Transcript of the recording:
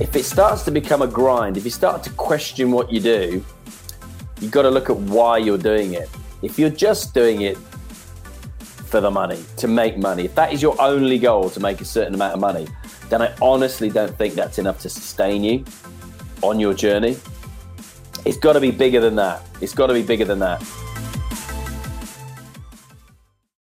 if it starts to become a grind, if you start to question what you do, you've got to look at why you're doing it. If you're just doing it for the money, to make money, if that is your only goal to make a certain amount of money, then I honestly don't think that's enough to sustain you on your journey. It's got to be bigger than that. It's got to be bigger than that.